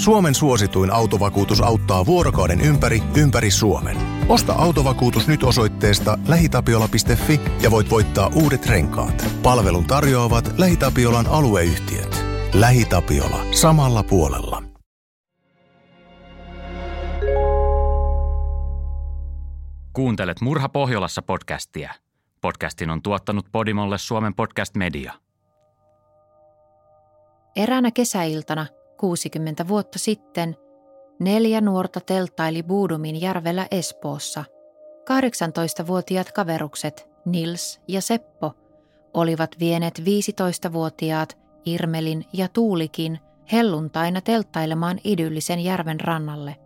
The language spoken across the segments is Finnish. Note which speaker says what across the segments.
Speaker 1: Suomen suosituin autovakuutus auttaa vuorokauden ympäri, ympäri Suomen. Osta autovakuutus nyt osoitteesta lähitapiola.fi ja voit voittaa uudet renkaat. Palvelun tarjoavat LähiTapiolan alueyhtiöt. LähiTapiola. Samalla puolella.
Speaker 2: Kuuntelet Murha Pohjolassa podcastia. Podcastin on tuottanut Podimolle Suomen podcast media.
Speaker 3: Eräänä kesäiltana 60 vuotta sitten neljä nuorta telttaili Buudumin järvellä Espoossa. 18-vuotiaat kaverukset Nils ja Seppo olivat vieneet 15-vuotiaat Irmelin ja Tuulikin helluntaina telttailemaan idyllisen järven rannalle.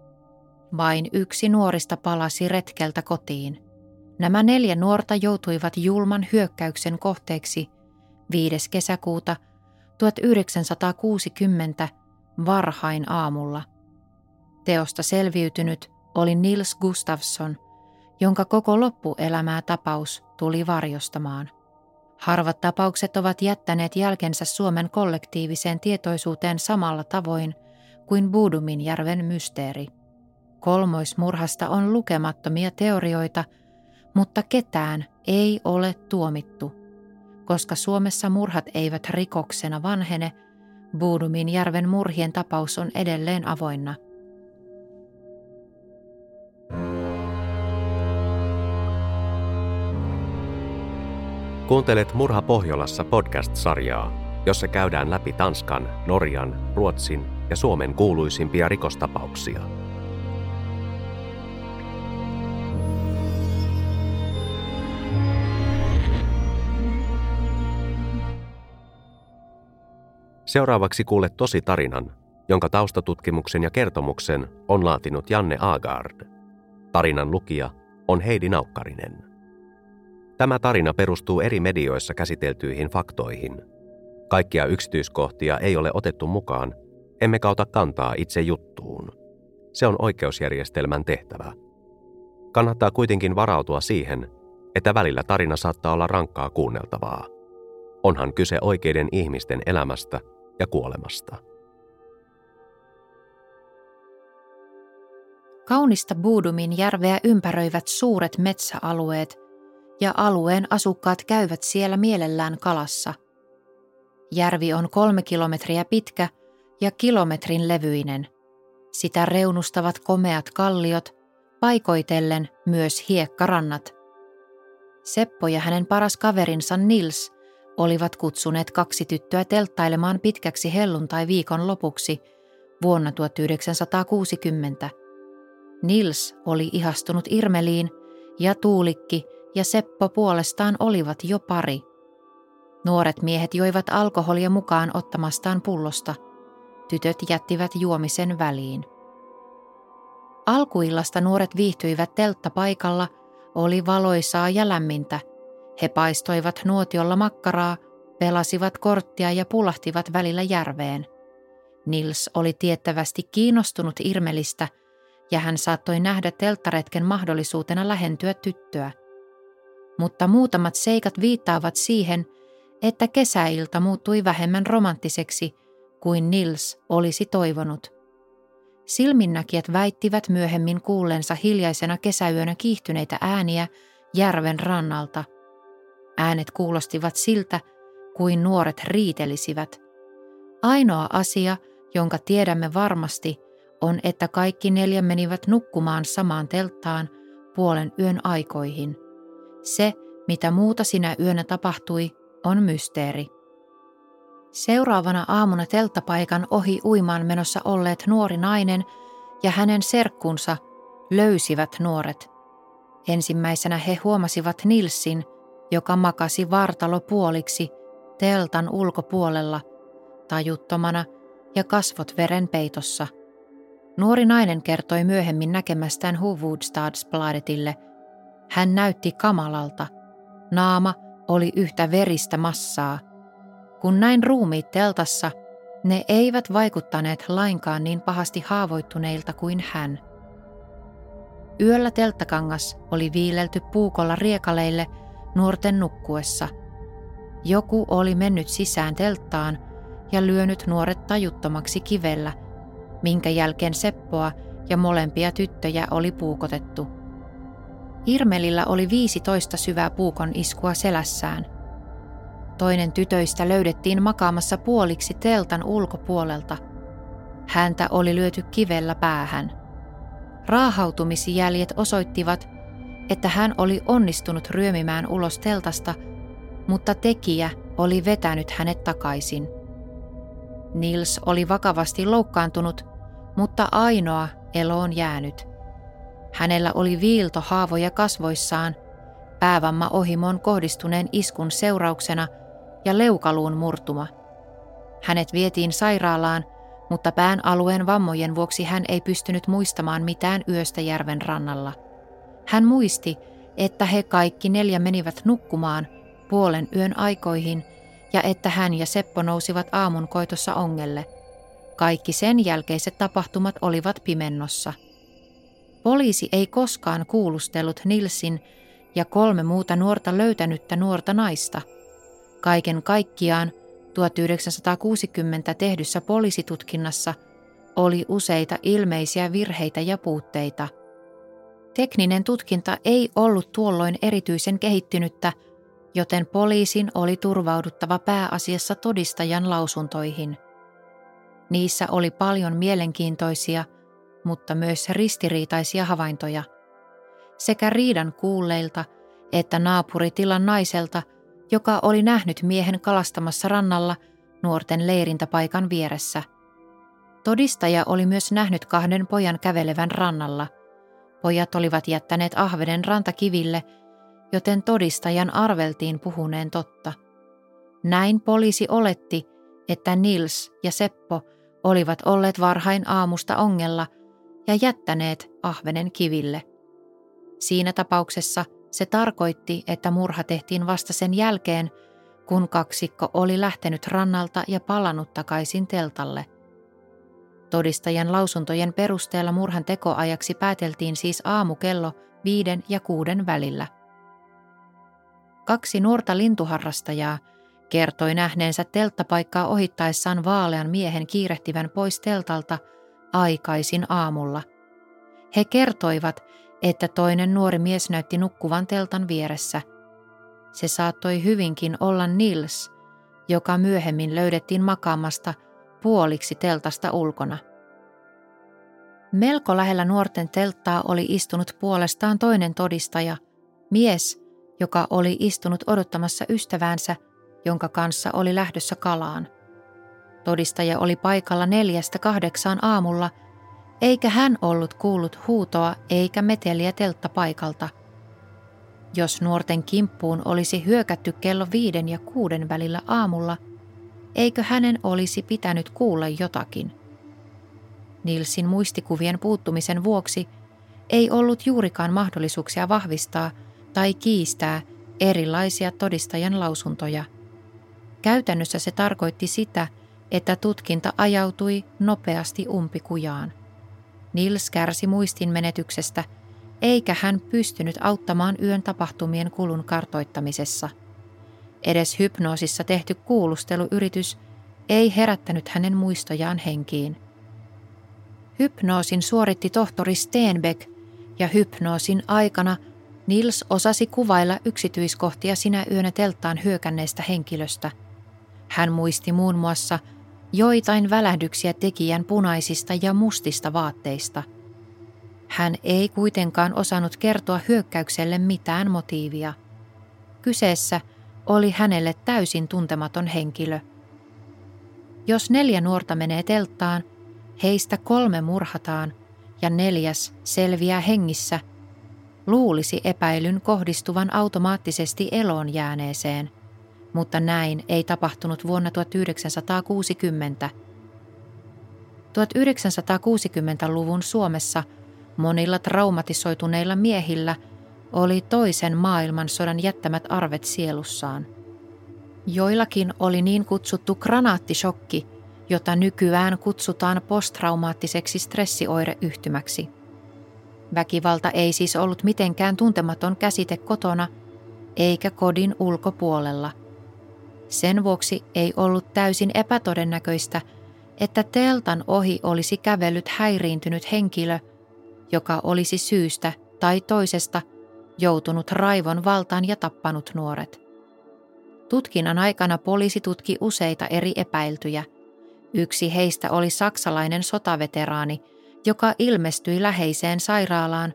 Speaker 3: Vain yksi nuorista palasi retkeltä kotiin. Nämä neljä nuorta joutuivat julman hyökkäyksen kohteeksi 5. kesäkuuta 1960 varhain aamulla. Teosta selviytynyt oli Nils Gustafsson, jonka koko loppuelämää tapaus tuli varjostamaan. Harvat tapaukset ovat jättäneet jälkensä Suomen kollektiiviseen tietoisuuteen samalla tavoin kuin Buudumin järven mysteeri. Kolmoismurhasta on lukemattomia teorioita, mutta ketään ei ole tuomittu. Koska Suomessa murhat eivät rikoksena vanhene, Buudumin järven murhien tapaus on edelleen avoinna.
Speaker 4: Kuuntelet Murha Pohjolassa podcast-sarjaa, jossa käydään läpi Tanskan, Norjan, Ruotsin ja Suomen kuuluisimpia rikostapauksia. Seuraavaksi kuulet tosi tarinan, jonka taustatutkimuksen ja kertomuksen on laatinut Janne Agard. Tarinan lukija on Heidi Naukkarinen. Tämä tarina perustuu eri medioissa käsiteltyihin faktoihin. Kaikkia yksityiskohtia ei ole otettu mukaan, emme kauta kantaa itse juttuun. Se on oikeusjärjestelmän tehtävä. Kannattaa kuitenkin varautua siihen, että välillä tarina saattaa olla rankkaa kuunneltavaa. Onhan kyse oikeiden ihmisten elämästä ja kuolemasta.
Speaker 3: Kaunista Buudumin järveä ympäröivät suuret metsäalueet ja alueen asukkaat käyvät siellä mielellään kalassa. Järvi on kolme kilometriä pitkä ja kilometrin levyinen. Sitä reunustavat komeat kalliot, paikoitellen myös hiekkarannat. Seppo ja hänen paras kaverinsa Nils olivat kutsuneet kaksi tyttöä telttailemaan pitkäksi helluntai viikon lopuksi vuonna 1960. Nils oli ihastunut Irmeliin ja Tuulikki ja Seppo puolestaan olivat jo pari. Nuoret miehet joivat alkoholia mukaan ottamastaan pullosta. Tytöt jättivät juomisen väliin. Alkuillasta nuoret viihtyivät telttapaikalla, oli valoisaa ja lämmintä – he paistoivat nuotiolla makkaraa, pelasivat korttia ja pulahtivat välillä järveen. Nils oli tiettävästi kiinnostunut Irmelistä ja hän saattoi nähdä telttaretken mahdollisuutena lähentyä tyttöä. Mutta muutamat seikat viittaavat siihen, että kesäilta muuttui vähemmän romanttiseksi kuin Nils olisi toivonut. Silminnäkijät väittivät myöhemmin kuullensa hiljaisena kesäyönä kiihtyneitä ääniä järven rannalta – Äänet kuulostivat siltä, kuin nuoret riitelisivät. Ainoa asia, jonka tiedämme varmasti, on, että kaikki neljä menivät nukkumaan samaan telttaan puolen yön aikoihin. Se, mitä muuta sinä yönä tapahtui, on mysteeri. Seuraavana aamuna telttapaikan ohi uimaan menossa olleet nuori nainen ja hänen serkkunsa löysivät nuoret. Ensimmäisenä he huomasivat Nilsin, joka makasi vartalo puoliksi teltan ulkopuolella, tajuttomana ja kasvot veren peitossa. Nuori nainen kertoi myöhemmin näkemästään Huvudstadsbladetille. Hän näytti kamalalta. Naama oli yhtä veristä massaa. Kun näin ruumiit teltassa, ne eivät vaikuttaneet lainkaan niin pahasti haavoittuneilta kuin hän. Yöllä telttakangas oli viilelty puukolla riekaleille – nuorten nukkuessa. Joku oli mennyt sisään telttaan ja lyönyt nuoret tajuttomaksi kivellä, minkä jälkeen Seppoa ja molempia tyttöjä oli puukotettu. Irmelillä oli 15 syvää puukon iskua selässään. Toinen tytöistä löydettiin makaamassa puoliksi teltan ulkopuolelta. Häntä oli lyöty kivellä päähän. Raahautumisjäljet osoittivat, että hän oli onnistunut ryömimään ulos teltasta, mutta tekijä oli vetänyt hänet takaisin. Nils oli vakavasti loukkaantunut, mutta ainoa eloon jäänyt. Hänellä oli viiltohaavoja kasvoissaan, päävamma ohimoon kohdistuneen iskun seurauksena ja leukaluun murtuma. Hänet vietiin sairaalaan, mutta pään alueen vammojen vuoksi hän ei pystynyt muistamaan mitään yöstä järven rannalla. Hän muisti, että he kaikki neljä menivät nukkumaan puolen yön aikoihin ja että hän ja Seppo nousivat aamun koitossa ongelle. Kaikki sen jälkeiset tapahtumat olivat pimennossa. Poliisi ei koskaan kuulustellut Nilsin ja kolme muuta nuorta löytänyttä nuorta naista. Kaiken kaikkiaan 1960 tehdyssä poliisitutkinnassa oli useita ilmeisiä virheitä ja puutteita. Tekninen tutkinta ei ollut tuolloin erityisen kehittynyttä, joten poliisin oli turvauduttava pääasiassa todistajan lausuntoihin. Niissä oli paljon mielenkiintoisia, mutta myös ristiriitaisia havaintoja. Sekä riidan kuulleilta että naapuritilan naiselta, joka oli nähnyt miehen kalastamassa rannalla nuorten leirintäpaikan vieressä. Todistaja oli myös nähnyt kahden pojan kävelevän rannalla. Pojat olivat jättäneet ahveden rantakiville – joten todistajan arveltiin puhuneen totta. Näin poliisi oletti, että Nils ja Seppo olivat olleet varhain aamusta ongella ja jättäneet ahvenen kiville. Siinä tapauksessa se tarkoitti, että murha tehtiin vasta sen jälkeen, kun kaksikko oli lähtenyt rannalta ja palannut takaisin teltalle. Todistajan lausuntojen perusteella murhan tekoajaksi pääteltiin siis aamukello viiden ja kuuden välillä. Kaksi nuorta lintuharrastajaa kertoi nähneensä telttapaikkaa ohittaessaan vaalean miehen kiirehtivän pois teltalta aikaisin aamulla. He kertoivat, että toinen nuori mies näytti nukkuvan teltan vieressä. Se saattoi hyvinkin olla Nils, joka myöhemmin löydettiin makaamasta puoliksi teltasta ulkona. Melko lähellä nuorten telttaa oli istunut puolestaan toinen todistaja, mies, joka oli istunut odottamassa ystäväänsä, jonka kanssa oli lähdössä kalaan. Todistaja oli paikalla neljästä kahdeksaan aamulla, eikä hän ollut kuullut huutoa eikä meteliä telttapaikalta. Jos nuorten kimppuun olisi hyökätty kello viiden ja kuuden välillä aamulla, eikö hänen olisi pitänyt kuulla jotakin? Nilsin muistikuvien puuttumisen vuoksi ei ollut juurikaan mahdollisuuksia vahvistaa – tai kiistää erilaisia todistajan lausuntoja. Käytännössä se tarkoitti sitä, että tutkinta ajautui nopeasti umpikujaan. Nils kärsi muistin menetyksestä, eikä hän pystynyt auttamaan yön tapahtumien kulun kartoittamisessa. Edes hypnoosissa tehty kuulusteluyritys ei herättänyt hänen muistojaan henkiin. Hypnoosin suoritti tohtori Steenbeck ja hypnoosin aikana – Nils osasi kuvailla yksityiskohtia sinä yönä telttaan hyökänneestä henkilöstä. Hän muisti muun muassa joitain välähdyksiä tekijän punaisista ja mustista vaatteista. Hän ei kuitenkaan osannut kertoa hyökkäykselle mitään motiivia. Kyseessä oli hänelle täysin tuntematon henkilö. Jos neljä nuorta menee telttaan, heistä kolme murhataan ja neljäs selviää hengissä – luulisi epäilyn kohdistuvan automaattisesti eloon jääneeseen, mutta näin ei tapahtunut vuonna 1960. 1960-luvun Suomessa monilla traumatisoituneilla miehillä oli toisen maailmansodan jättämät arvet sielussaan. Joillakin oli niin kutsuttu granaattisokki, jota nykyään kutsutaan posttraumaattiseksi stressioireyhtymäksi – Väkivalta ei siis ollut mitenkään tuntematon käsite kotona eikä kodin ulkopuolella. Sen vuoksi ei ollut täysin epätodennäköistä, että teltan ohi olisi kävellyt häiriintynyt henkilö, joka olisi syystä tai toisesta joutunut raivon valtaan ja tappanut nuoret. Tutkinnan aikana poliisi tutki useita eri epäiltyjä. Yksi heistä oli saksalainen sotaveteraani, joka ilmestyi läheiseen sairaalaan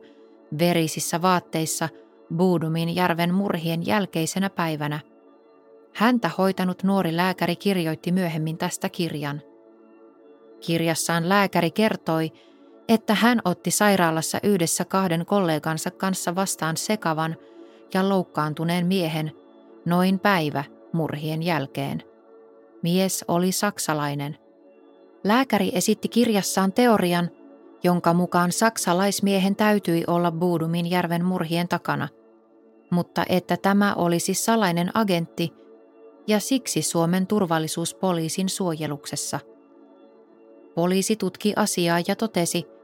Speaker 3: verisissä vaatteissa Buudumin järven murhien jälkeisenä päivänä. Häntä hoitanut nuori lääkäri kirjoitti myöhemmin tästä kirjan. Kirjassaan lääkäri kertoi, että hän otti sairaalassa yhdessä kahden kollegansa kanssa vastaan sekavan ja loukkaantuneen miehen noin päivä murhien jälkeen. Mies oli saksalainen. Lääkäri esitti kirjassaan teorian, jonka mukaan saksalaismiehen täytyi olla Buudumin järven murhien takana, mutta että tämä olisi salainen agentti ja siksi Suomen turvallisuuspoliisin suojeluksessa. Poliisi tutki asiaa ja totesi,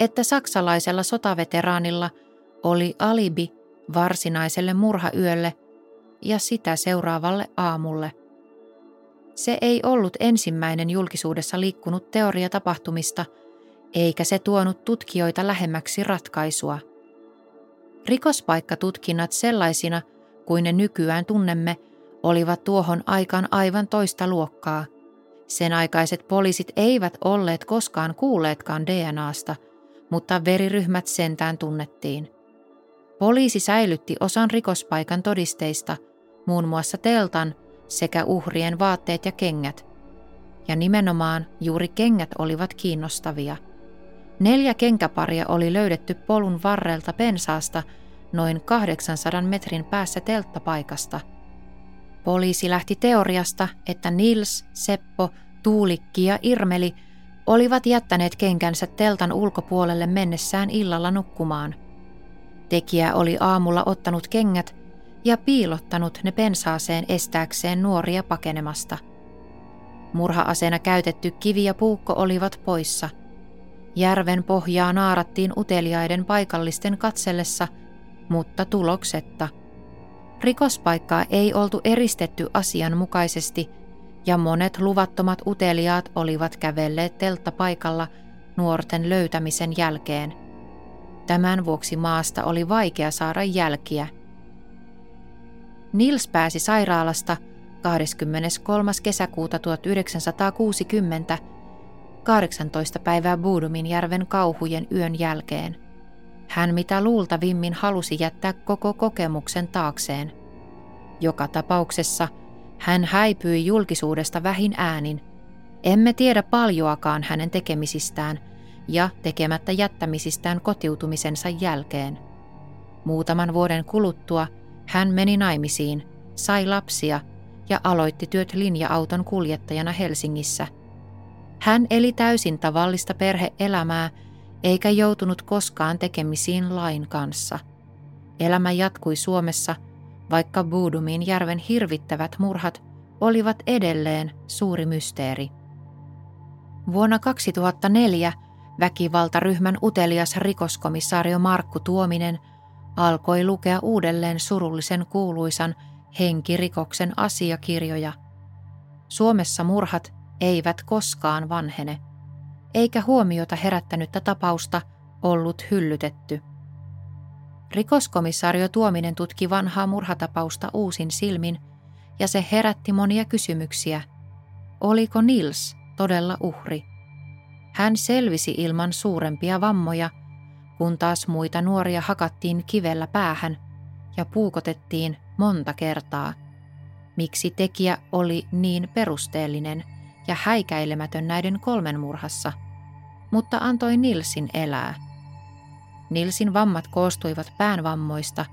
Speaker 3: että saksalaisella sotaveteraanilla oli alibi varsinaiselle murhayölle ja sitä seuraavalle aamulle. Se ei ollut ensimmäinen julkisuudessa liikkunut teoria tapahtumista, eikä se tuonut tutkijoita lähemmäksi ratkaisua. Rikospaikkatutkinnat sellaisina kuin ne nykyään tunnemme olivat tuohon aikaan aivan toista luokkaa. Sen aikaiset poliisit eivät olleet koskaan kuulleetkaan DNAsta, mutta veriryhmät sentään tunnettiin. Poliisi säilytti osan rikospaikan todisteista – muun muassa teltan sekä uhrien vaatteet ja kengät. Ja nimenomaan juuri kengät olivat kiinnostavia. Neljä kenkäparia oli löydetty polun varrelta pensaasta noin 800 metrin päässä telttapaikasta. Poliisi lähti teoriasta, että Nils, Seppo, Tuulikki ja Irmeli olivat jättäneet kenkänsä teltan ulkopuolelle mennessään illalla nukkumaan. Tekijä oli aamulla ottanut kengät ja piilottanut ne pensaaseen estääkseen nuoria pakenemasta. Murha-aseena käytetty kivi ja puukko olivat poissa. Järven pohjaa naarattiin uteliaiden paikallisten katsellessa, mutta tuloksetta. Rikospaikkaa ei oltu eristetty asianmukaisesti ja monet luvattomat uteliaat olivat kävelleet telttapaikalla nuorten löytämisen jälkeen. Tämän vuoksi maasta oli vaikea saada jälkiä – Nils pääsi sairaalasta 23. kesäkuuta 1960 18 päivää Buudumin järven kauhujen yön jälkeen. Hän mitä luultavimmin halusi jättää koko kokemuksen taakseen. Joka tapauksessa hän häipyi julkisuudesta vähin äänin. Emme tiedä paljoakaan hänen tekemisistään ja tekemättä jättämisistään kotiutumisensa jälkeen. Muutaman vuoden kuluttua – hän meni naimisiin, sai lapsia ja aloitti työt linja-auton kuljettajana Helsingissä. Hän eli täysin tavallista perheelämää eikä joutunut koskaan tekemisiin lain kanssa. Elämä jatkui Suomessa, vaikka Buudumin järven hirvittävät murhat olivat edelleen suuri mysteeri. Vuonna 2004 väkivaltaryhmän utelias rikoskomissaario Markku Tuominen – alkoi lukea uudelleen surullisen kuuluisan henkirikoksen asiakirjoja. Suomessa murhat eivät koskaan vanhene, eikä huomiota herättänyttä tapausta ollut hyllytetty. Rikoskomissario Tuominen tutki vanhaa murhatapausta uusin silmin ja se herätti monia kysymyksiä. Oliko Nils todella uhri? Hän selvisi ilman suurempia vammoja – kun taas muita nuoria hakattiin kivellä päähän ja puukotettiin monta kertaa. Miksi tekijä oli niin perusteellinen ja häikäilemätön näiden kolmen murhassa, mutta antoi Nilsin elää. Nilsin vammat koostuivat päänvammoista,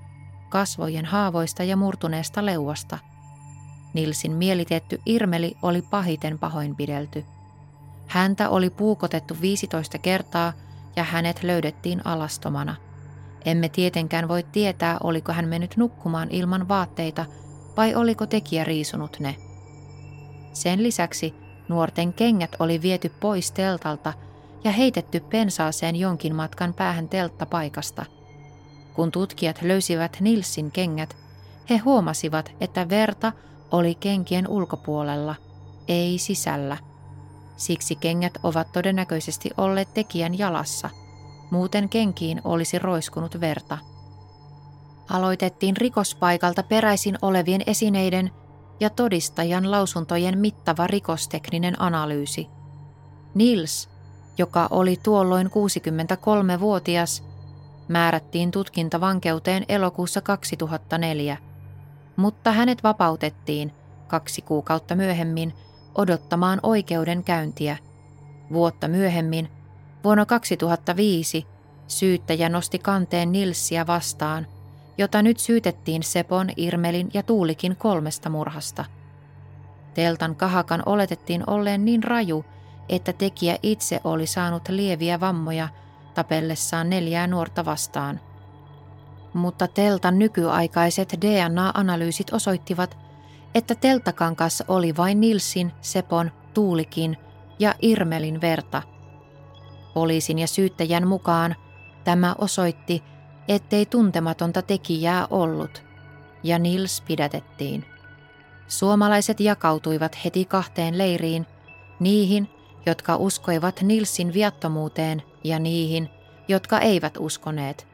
Speaker 3: kasvojen haavoista ja murtuneesta leuasta. Nilsin mielitetty Irmeli oli pahiten pahoinpidelty. Häntä oli puukotettu 15 kertaa – ja hänet löydettiin alastomana. Emme tietenkään voi tietää, oliko hän mennyt nukkumaan ilman vaatteita vai oliko tekijä riisunut ne. Sen lisäksi nuorten kengät oli viety pois teltalta ja heitetty pensaaseen jonkin matkan päähän telttapaikasta. Kun tutkijat löysivät Nilsin kengät, he huomasivat, että verta oli kenkien ulkopuolella, ei sisällä. Siksi kengät ovat todennäköisesti olleet tekijän jalassa. Muuten kenkiin olisi roiskunut verta. Aloitettiin rikospaikalta peräisin olevien esineiden ja todistajan lausuntojen mittava rikostekninen analyysi. Nils, joka oli tuolloin 63-vuotias, määrättiin tutkintavankeuteen elokuussa 2004, mutta hänet vapautettiin kaksi kuukautta myöhemmin odottamaan oikeudenkäyntiä. Vuotta myöhemmin, vuonna 2005, syyttäjä nosti kanteen Nilsiä vastaan, jota nyt syytettiin Sepon, Irmelin ja Tuulikin kolmesta murhasta. Teltan kahakan oletettiin olleen niin raju, että tekijä itse oli saanut lieviä vammoja tapellessaan neljää nuorta vastaan. Mutta Teltan nykyaikaiset DNA-analyysit osoittivat, että telttakankas oli vain Nilsin, Sepon, Tuulikin ja Irmelin verta. Poliisin ja syyttäjän mukaan tämä osoitti, ettei tuntematonta tekijää ollut, ja Nils pidätettiin. Suomalaiset jakautuivat heti kahteen leiriin, niihin, jotka uskoivat Nilsin viattomuuteen ja niihin, jotka eivät uskoneet.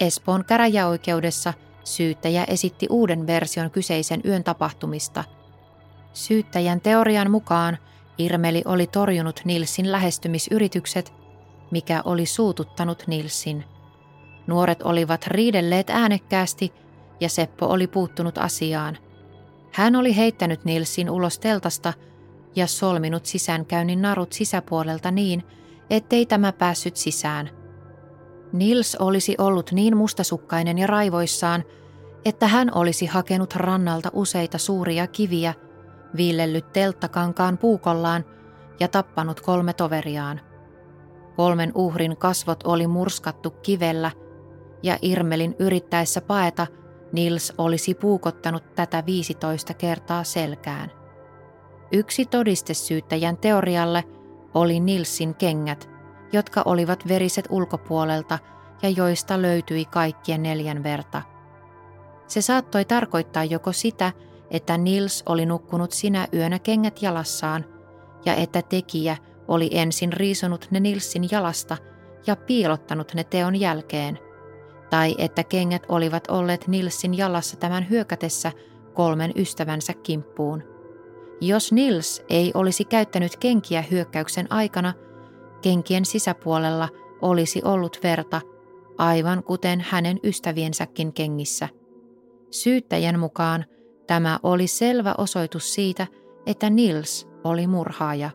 Speaker 3: Espoon käräjäoikeudessa syyttäjä esitti uuden version kyseisen yön tapahtumista. Syyttäjän teorian mukaan Irmeli oli torjunut Nilsin lähestymisyritykset, mikä oli suututtanut Nilsin. Nuoret olivat riidelleet äänekkäästi ja Seppo oli puuttunut asiaan. Hän oli heittänyt Nilsin ulos teltasta ja solminut sisäänkäynnin narut sisäpuolelta niin, ettei tämä päässyt sisään. Nils olisi ollut niin mustasukkainen ja raivoissaan, että hän olisi hakenut rannalta useita suuria kiviä, viillellyt telttakankaan puukollaan ja tappanut kolme toveriaan. Kolmen uhrin kasvot oli murskattu kivellä ja Irmelin yrittäessä paeta Nils olisi puukottanut tätä 15 kertaa selkään. Yksi todistesyyttäjän teorialle oli Nilsin kengät, jotka olivat veriset ulkopuolelta ja joista löytyi kaikkien neljän verta. Se saattoi tarkoittaa joko sitä, että Nils oli nukkunut sinä yönä kengät jalassaan ja että tekijä oli ensin riisonut ne Nilsin jalasta ja piilottanut ne teon jälkeen, tai että kengät olivat olleet Nilsin jalassa tämän hyökätessä kolmen ystävänsä kimppuun – jos Nils ei olisi käyttänyt kenkiä hyökkäyksen aikana, kenkien sisäpuolella olisi ollut verta, aivan kuten hänen ystäviensäkin kengissä. Syyttäjän mukaan tämä oli selvä osoitus siitä, että Nils oli murhaaja.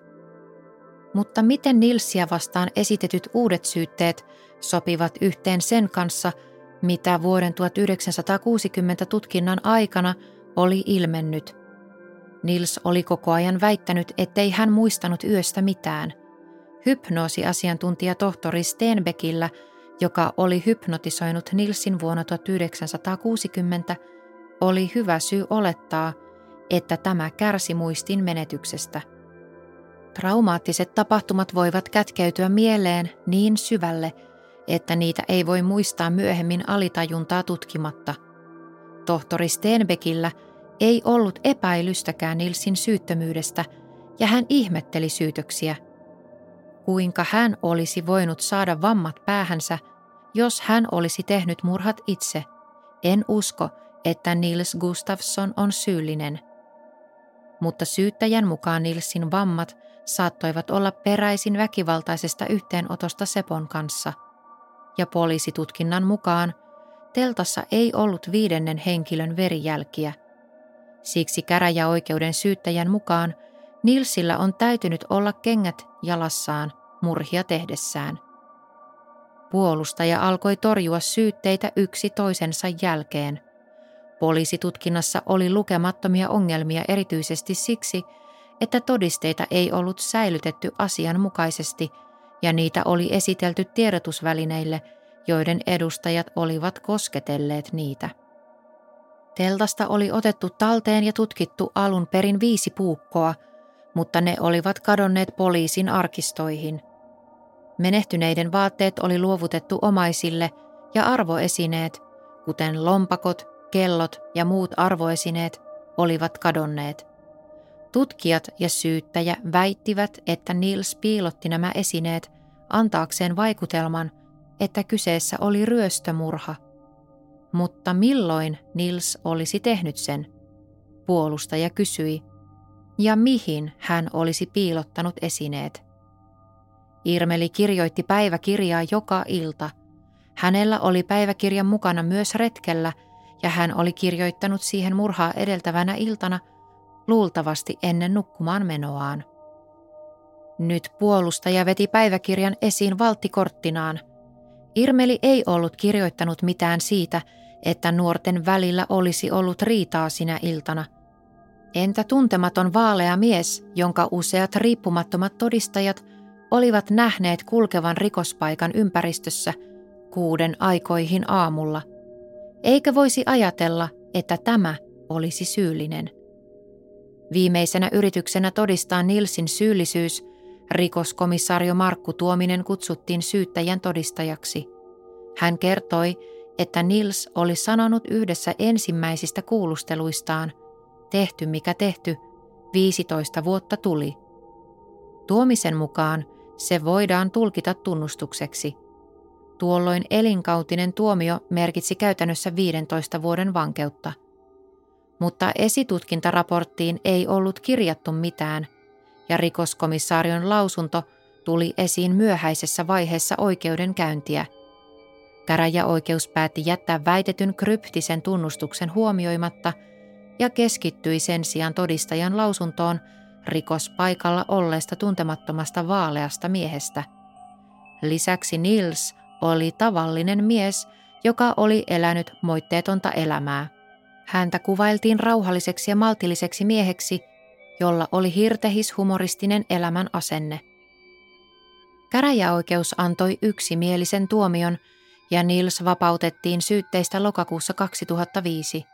Speaker 3: Mutta miten Nilsia vastaan esitetyt uudet syytteet sopivat yhteen sen kanssa, mitä vuoden 1960 tutkinnan aikana oli ilmennyt – Nils oli koko ajan väittänyt, ettei hän muistanut yöstä mitään. Hypnoosiasiantuntija tohtori Stenbeckillä, joka oli hypnotisoinut Nilsin vuonna 1960, oli hyvä syy olettaa, että tämä kärsi muistin menetyksestä. Traumaattiset tapahtumat voivat kätkeytyä mieleen niin syvälle, että niitä ei voi muistaa myöhemmin alitajuntaa tutkimatta. Tohtori Stenbeckillä – ei ollut epäilystäkään Nilsin syyttömyydestä ja hän ihmetteli syytöksiä. Kuinka hän olisi voinut saada vammat päähänsä, jos hän olisi tehnyt murhat itse? En usko, että Nils Gustafsson on syyllinen. Mutta syyttäjän mukaan Nilsin vammat saattoivat olla peräisin väkivaltaisesta yhteenotosta Sepon kanssa. Ja poliisitutkinnan mukaan teltassa ei ollut viidennen henkilön verijälkiä – Siksi käräjäoikeuden syyttäjän mukaan Nilsillä on täytynyt olla kengät jalassaan murhia tehdessään. Puolustaja alkoi torjua syytteitä yksi toisensa jälkeen. Poliisitutkinnassa oli lukemattomia ongelmia erityisesti siksi, että todisteita ei ollut säilytetty asianmukaisesti ja niitä oli esitelty tiedotusvälineille, joiden edustajat olivat kosketelleet niitä. Teltasta oli otettu talteen ja tutkittu alun perin viisi puukkoa, mutta ne olivat kadonneet poliisin arkistoihin. Menehtyneiden vaatteet oli luovutettu omaisille ja arvoesineet, kuten lompakot, kellot ja muut arvoesineet, olivat kadonneet. Tutkijat ja syyttäjä väittivät, että Nils piilotti nämä esineet antaakseen vaikutelman, että kyseessä oli ryöstömurha. Mutta milloin Nils olisi tehnyt sen? Puolustaja kysyi, ja mihin hän olisi piilottanut esineet. Irmeli kirjoitti päiväkirjaa joka ilta. Hänellä oli päiväkirjan mukana myös retkellä, ja hän oli kirjoittanut siihen murhaa edeltävänä iltana – luultavasti ennen nukkumaan menoaan. Nyt puolustaja veti päiväkirjan esiin valttikorttinaan. Irmeli ei ollut kirjoittanut mitään siitä, että nuorten välillä olisi ollut riitaa sinä iltana. Entä tuntematon vaalea mies, jonka useat riippumattomat todistajat olivat nähneet kulkevan rikospaikan ympäristössä kuuden aikoihin aamulla? Eikä voisi ajatella, että tämä olisi syyllinen – Viimeisenä yrityksenä todistaa Nilsin syyllisyys, rikoskomissaario Markku Tuominen kutsuttiin syyttäjän todistajaksi. Hän kertoi, että Nils oli sanonut yhdessä ensimmäisistä kuulusteluistaan, tehty mikä tehty, 15 vuotta tuli. Tuomisen mukaan se voidaan tulkita tunnustukseksi. Tuolloin elinkautinen tuomio merkitsi käytännössä 15 vuoden vankeutta – mutta esitutkintaraporttiin ei ollut kirjattu mitään, ja rikoskomissaarion lausunto tuli esiin myöhäisessä vaiheessa oikeudenkäyntiä. Käräjäoikeus päätti jättää väitetyn kryptisen tunnustuksen huomioimatta ja keskittyi sen sijaan todistajan lausuntoon rikospaikalla olleesta tuntemattomasta vaaleasta miehestä. Lisäksi Nils oli tavallinen mies, joka oli elänyt moitteetonta elämää. Häntä kuvailtiin rauhalliseksi ja maltilliseksi mieheksi, jolla oli hirtehis humoristinen elämän asenne. Käräjäoikeus antoi yksimielisen tuomion ja Nils vapautettiin syytteistä lokakuussa 2005.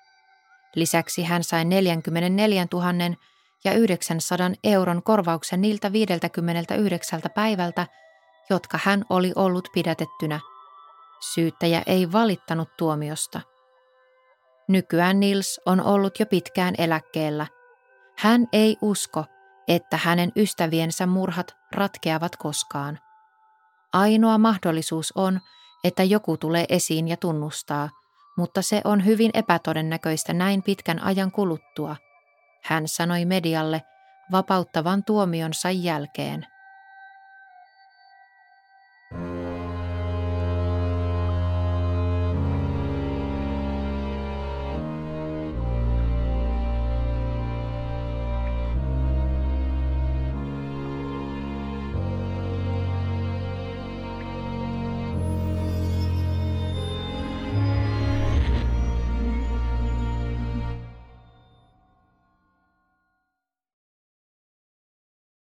Speaker 3: Lisäksi hän sai 44 000 ja 900 euron korvauksen niiltä 59 päivältä, jotka hän oli ollut pidätettynä. Syyttäjä ei valittanut tuomiosta. Nykyään Nils on ollut jo pitkään eläkkeellä. Hän ei usko, että hänen ystäviensä murhat ratkeavat koskaan. Ainoa mahdollisuus on, että joku tulee esiin ja tunnustaa, mutta se on hyvin epätodennäköistä näin pitkän ajan kuluttua, hän sanoi medialle vapauttavan tuomionsa jälkeen.